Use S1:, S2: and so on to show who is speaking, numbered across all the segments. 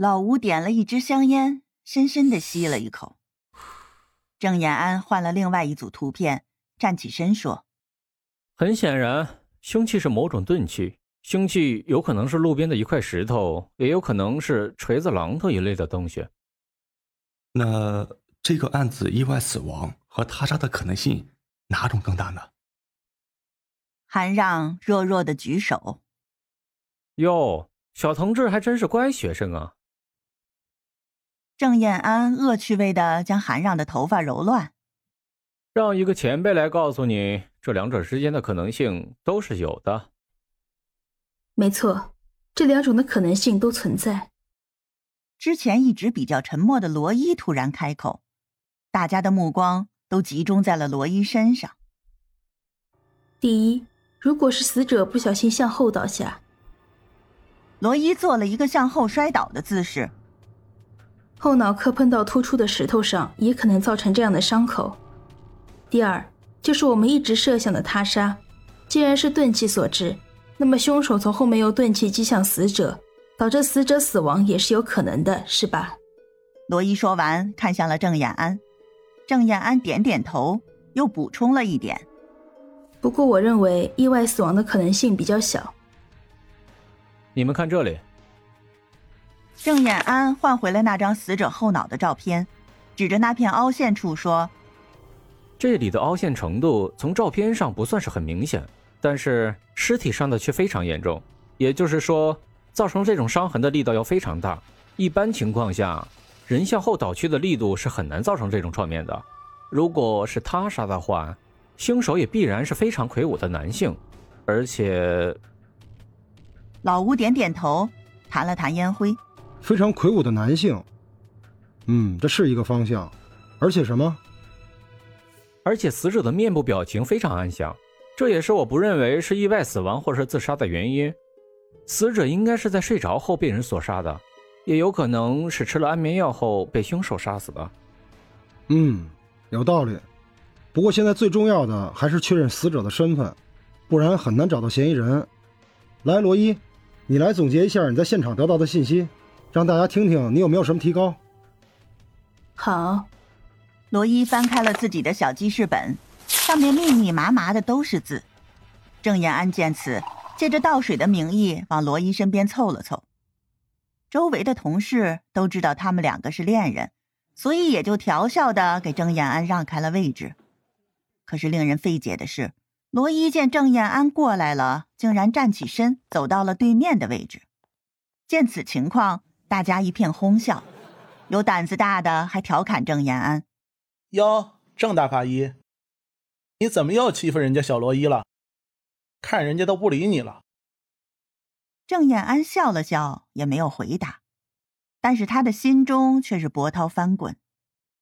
S1: 老吴点了一支香烟，深深的吸了一口。郑延安换了另外一组图片，站起身说：“
S2: 很显然，凶器是某种钝器，凶器有可能是路边的一块石头，也有可能是锤子、榔头一类的东西。
S3: 那这个案子意外死亡和他杀的可能性，哪种更大呢？”
S1: 韩让弱弱的举手：“
S2: 哟，小同志还真是乖学生啊。”
S1: 郑燕安恶趣味的将韩让的头发揉乱，
S2: 让一个前辈来告诉你，这两者之间的可能性都是有的。
S4: 没错，这两种的可能性都存在。
S1: 之前一直比较沉默的罗伊突然开口，大家的目光都集中在了罗伊身上。
S4: 第一，如果是死者不小心向后倒下，
S1: 罗伊做了一个向后摔倒的姿势。
S4: 后脑磕碰到突出的石头上，也可能造成这样的伤口。第二，就是我们一直设想的他杀，既然是钝器所致，那么凶手从后面用钝器击向死者，导致死者死亡也是有可能的，是吧？
S1: 罗伊说完，看向了郑雅安，郑雅安点点头，又补充了一点：“
S4: 不过我认为意外死亡的可能性比较小。”
S2: 你们看这里。
S1: 郑衍安换回了那张死者后脑的照片，指着那片凹陷处说：“
S2: 这里的凹陷程度从照片上不算是很明显，但是尸体伤的却非常严重。也就是说，造成这种伤痕的力道要非常大。一般情况下，人向后倒去的力度是很难造成这种创面的。如果是他杀的话，凶手也必然是非常魁梧的男性，而且……”
S1: 老吴点点头，弹了弹烟灰。
S5: 非常魁梧的男性，嗯，这是一个方向，而且什么？
S2: 而且死者的面部表情非常安详，这也是我不认为是意外死亡或是自杀的原因。死者应该是在睡着后被人所杀的，也有可能是吃了安眠药后被凶手杀死的。
S5: 嗯，有道理。不过现在最重要的还是确认死者的身份，不然很难找到嫌疑人。来，罗伊，你来总结一下你在现场得到的信息。让大家听听，你有没有什么提高？
S4: 好，
S1: 罗伊翻开了自己的小记事本，上面密密麻麻的都是字。郑延安见此，借着倒水的名义往罗伊身边凑了凑。周围的同事都知道他们两个是恋人，所以也就调笑的给郑延安让开了位置。可是令人费解的是，罗伊见郑延安过来了，竟然站起身走到了对面的位置。见此情况。大家一片哄笑，有胆子大的还调侃郑延安：“
S6: 哟，郑大法医，你怎么又欺负人家小罗伊了？看人家都不理你了。”
S1: 郑延安笑了笑，也没有回答，但是他的心中却是波涛翻滚。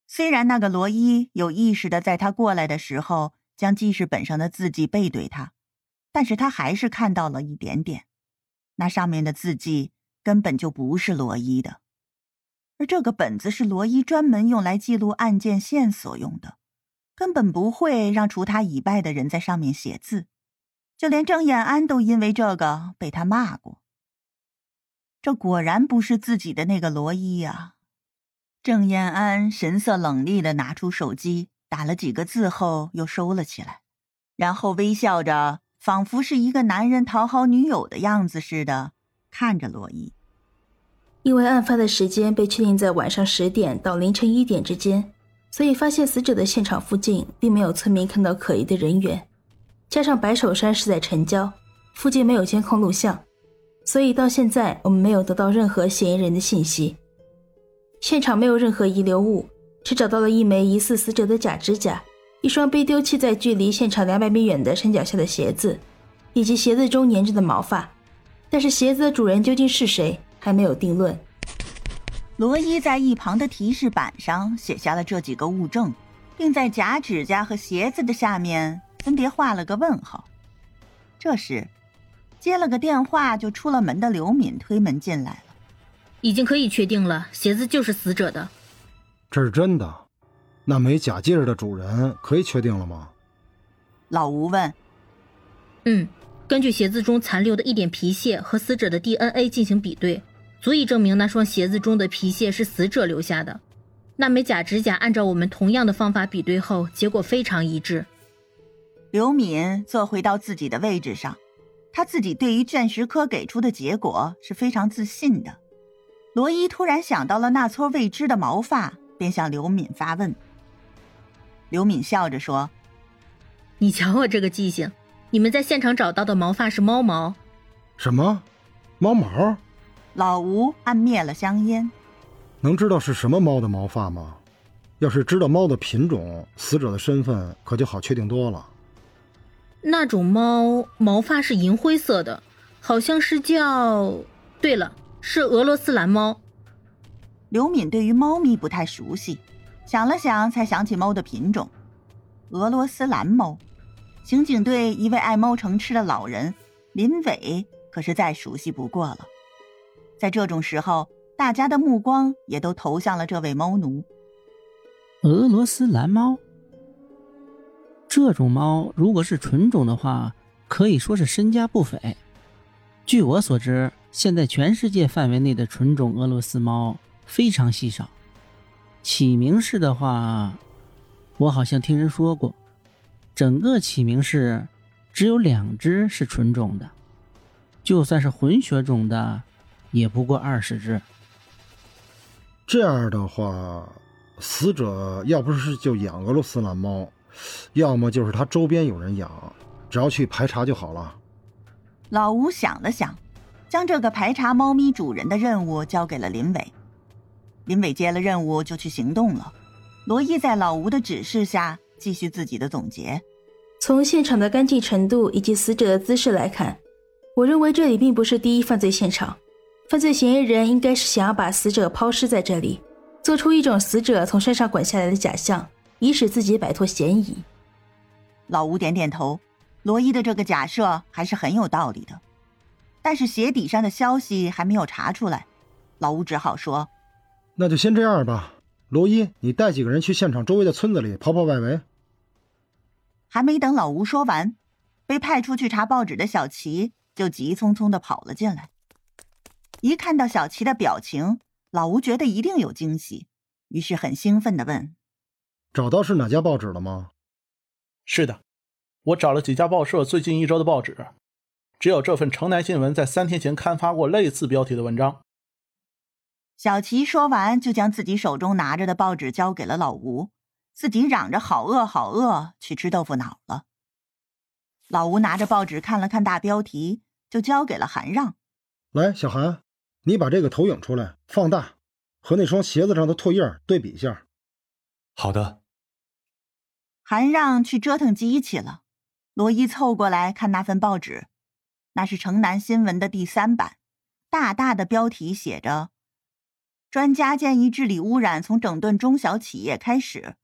S1: 虽然那个罗伊有意识的在他过来的时候将记事本上的字迹背对他，但是他还是看到了一点点，那上面的字迹。根本就不是罗伊的，而这个本子是罗伊专门用来记录案件线索用的，根本不会让除他以外的人在上面写字。就连郑燕安都因为这个被他骂过。这果然不是自己的那个罗伊呀！郑燕安神色冷厉的拿出手机，打了几个字后又收了起来，然后微笑着，仿佛是一个男人讨好女友的样子似的看着罗伊。
S4: 因为案发的时间被确定在晚上十点到凌晨一点之间，所以发现死者的现场附近并没有村民看到可疑的人员。加上白首山是在城郊，附近没有监控录像，所以到现在我们没有得到任何嫌疑人的信息。现场没有任何遗留物，只找到了一枚疑似死者的假指甲，一双被丢弃在距离现场两百米远的山脚下的鞋子，以及鞋子中粘着的毛发。但是鞋子的主人究竟是谁？还没有定论。
S1: 罗伊在一旁的提示板上写下了这几个物证，并在假指甲和鞋子的下面分别画了个问号。这时，接了个电话就出了门的刘敏推门进来了。
S7: 已经可以确定了，鞋子就是死者的。
S5: 这是真的？那枚假戒指的主人可以确定了吗？
S1: 老吴问。
S7: 嗯。根据鞋子中残留的一点皮屑和死者的 DNA 进行比对，足以证明那双鞋子中的皮屑是死者留下的。那枚假指甲按照我们同样的方法比对后，结果非常一致。
S1: 刘敏坐回到自己的位置上，他自己对于卷石科给出的结果是非常自信的。罗伊突然想到了那撮未知的毛发，便向刘敏发问。刘敏笑着说：“
S7: 你瞧我这个记性，你们在现场找到的毛发是猫毛。”
S5: 什么？猫毛？
S1: 老吴按灭了香烟。
S5: 能知道是什么猫的毛发吗？要是知道猫的品种，死者的身份可就好确定多了。
S7: 那种猫毛发是银灰色的，好像是叫……对了，是俄罗斯蓝猫。
S1: 刘敏对于猫咪不太熟悉，想了想才想起猫的品种——俄罗斯蓝猫。刑警队一位爱猫成痴的老人林伟可是再熟悉不过了。在这种时候。大家的目光也都投向了这位猫奴。
S8: 俄罗斯蓝猫，这种猫如果是纯种的话，可以说是身价不菲。据我所知，现在全世界范围内的纯种俄罗斯猫非常稀少。启明市的话，我好像听人说过，整个启明市只有两只是纯种的，就算是混血种的，也不过二十只。
S5: 这样的话，死者要不是就养俄罗斯蓝猫，要么就是他周边有人养，只要去排查就好了。
S1: 老吴想了想，将这个排查猫咪主人的任务交给了林伟。林伟接了任务就去行动了。罗伊在老吴的指示下继续自己的总结。
S4: 从现场的干净程度以及死者的姿势来看，我认为这里并不是第一犯罪现场。犯罪嫌疑人应该是想要把死者抛尸在这里，做出一种死者从山上滚下来的假象，以使自己摆脱嫌疑。
S1: 老吴点点头，罗伊的这个假设还是很有道理的。但是鞋底上的消息还没有查出来，老吴只好说：“
S5: 那就先这样吧。”罗伊，你带几个人去现场周围的村子里跑跑外围。
S1: 还没等老吴说完，被派出去查报纸的小齐就急匆匆的跑了进来。一看到小齐的表情，老吴觉得一定有惊喜，于是很兴奋的问：“
S5: 找到是哪家报纸了吗？”“
S6: 是的，我找了几家报社最近一周的报纸，只有这份《城南新闻》在三天前刊发过类似标题的文章。”
S1: 小齐说完，就将自己手中拿着的报纸交给了老吴，自己嚷着“好饿，好饿”去吃豆腐脑了。老吴拿着报纸看了看大标题，就交给了韩让：“
S5: 来，小韩。”你把这个投影出来，放大，和那双鞋子上的唾液对比一下。
S3: 好的。
S1: 韩让去折腾机器了。罗伊凑过来看那份报纸，那是《城南新闻》的第三版，大大的标题写着：“专家建议治理污染从整顿中小企业开始。”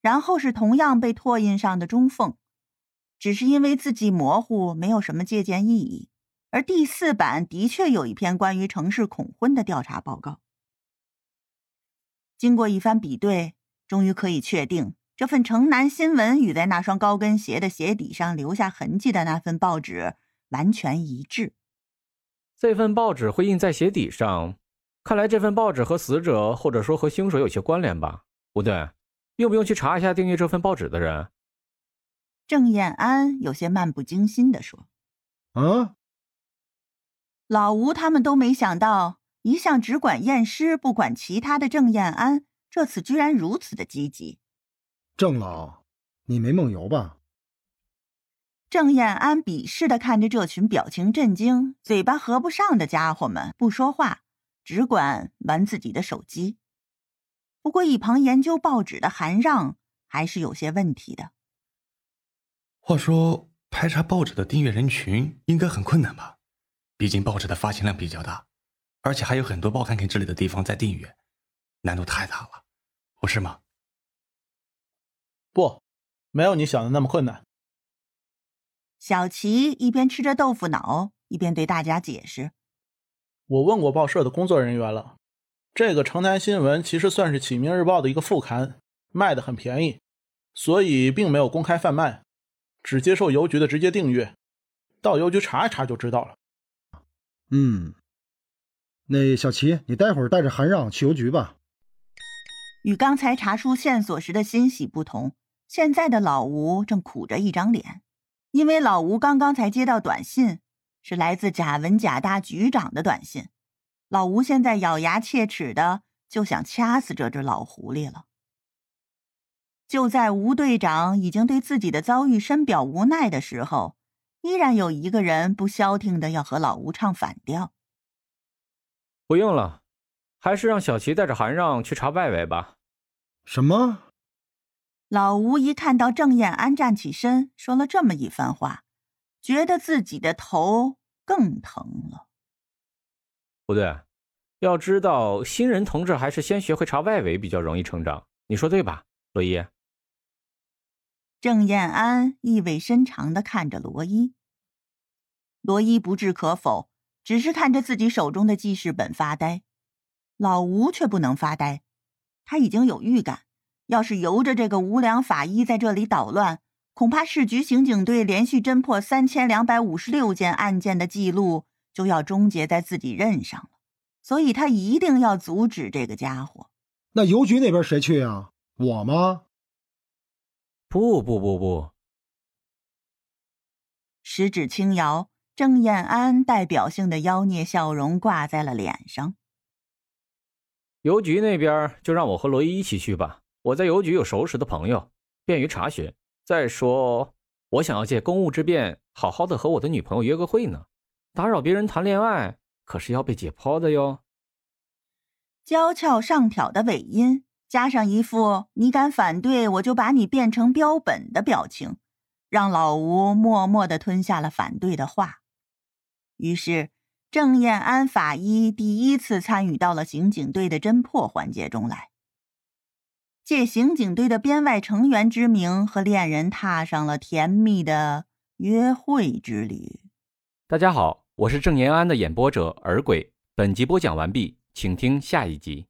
S1: 然后是同样被拓印上的中缝，只是因为字迹模糊，没有什么借鉴意义。而第四版的确有一篇关于城市恐婚的调查报告。经过一番比对，终于可以确定，这份《城南新闻》与在那双高跟鞋的鞋底上留下痕迹的那份报纸完全一致。
S2: 这份报纸会印在鞋底上，看来这份报纸和死者或者说和凶手有些关联吧？不对，用不用去查一下订阅这份报纸的人？
S1: 郑彦安有些漫不经心地说：“
S5: 啊。”
S1: 老吴他们都没想到，一向只管验尸不管其他的郑彦安，这次居然如此的积极。
S5: 郑老，你没梦游吧？
S1: 郑彦安鄙视的看着这群表情震惊、嘴巴合不上的家伙们，不说话，只管玩自己的手机。不过，一旁研究报纸的韩让还是有些问题的。
S3: 话说，排查报纸的订阅人群应该很困难吧？毕竟报纸的发行量比较大，而且还有很多报刊亭之类的地方在订阅，难度太大了，不是吗？
S6: 不，没有你想的那么困难。
S1: 小齐一边吃着豆腐脑，一边对大家解释：“
S6: 我问过报社的工作人员了，这个《城南新闻》其实算是《启明日报》的一个副刊，卖的很便宜，所以并没有公开贩卖，只接受邮局的直接订阅，到邮局查一查就知道了。”
S5: 嗯，那小齐，你待会儿带着韩让去邮局吧。
S1: 与刚才查出线索时的欣喜不同，现在的老吴正苦着一张脸，因为老吴刚刚才接到短信，是来自贾文贾大局长的短信。老吴现在咬牙切齿的就想掐死这只老狐狸了。就在吴队长已经对自己的遭遇深表无奈的时候，依然有一个人不消停的要和老吴唱反调。
S2: 不用了，还是让小齐带着韩让去查外围吧。
S5: 什么？
S1: 老吴一看到郑燕安站起身说了这么一番话，觉得自己的头更疼了。
S2: 不对，要知道新人同志还是先学会查外围比较容易成长，你说对吧，罗伊？
S1: 郑燕安意味深长的看着罗伊。罗伊不置可否。只是看着自己手中的记事本发呆，老吴却不能发呆。他已经有预感，要是由着这个无良法医在这里捣乱，恐怕市局刑警队连续侦破三千两百五十六件案件的记录就要终结在自己任上了。所以他一定要阻止这个家伙。
S5: 那邮局那边谁去啊？我吗？
S2: 不不不不。
S1: 十指轻摇。郑燕安代表性的妖孽笑容挂在了脸上。
S2: 邮局那边就让我和罗伊一起去吧，我在邮局有熟识的朋友，便于查询。再说，我想要借公务之便，好好的和我的女朋友约个会呢。打扰别人谈恋爱，可是要被解剖的哟。
S1: 娇俏上挑的尾音，加上一副“你敢反对，我就把你变成标本”的表情，让老吴默默的吞下了反对的话。于是，郑燕安法医第一次参与到了刑警队的侦破环节中来，借刑警队的编外成员之名，和恋人踏上了甜蜜的约会之旅。
S2: 大家好，我是郑延安的演播者耳鬼。本集播讲完毕，请听下一集。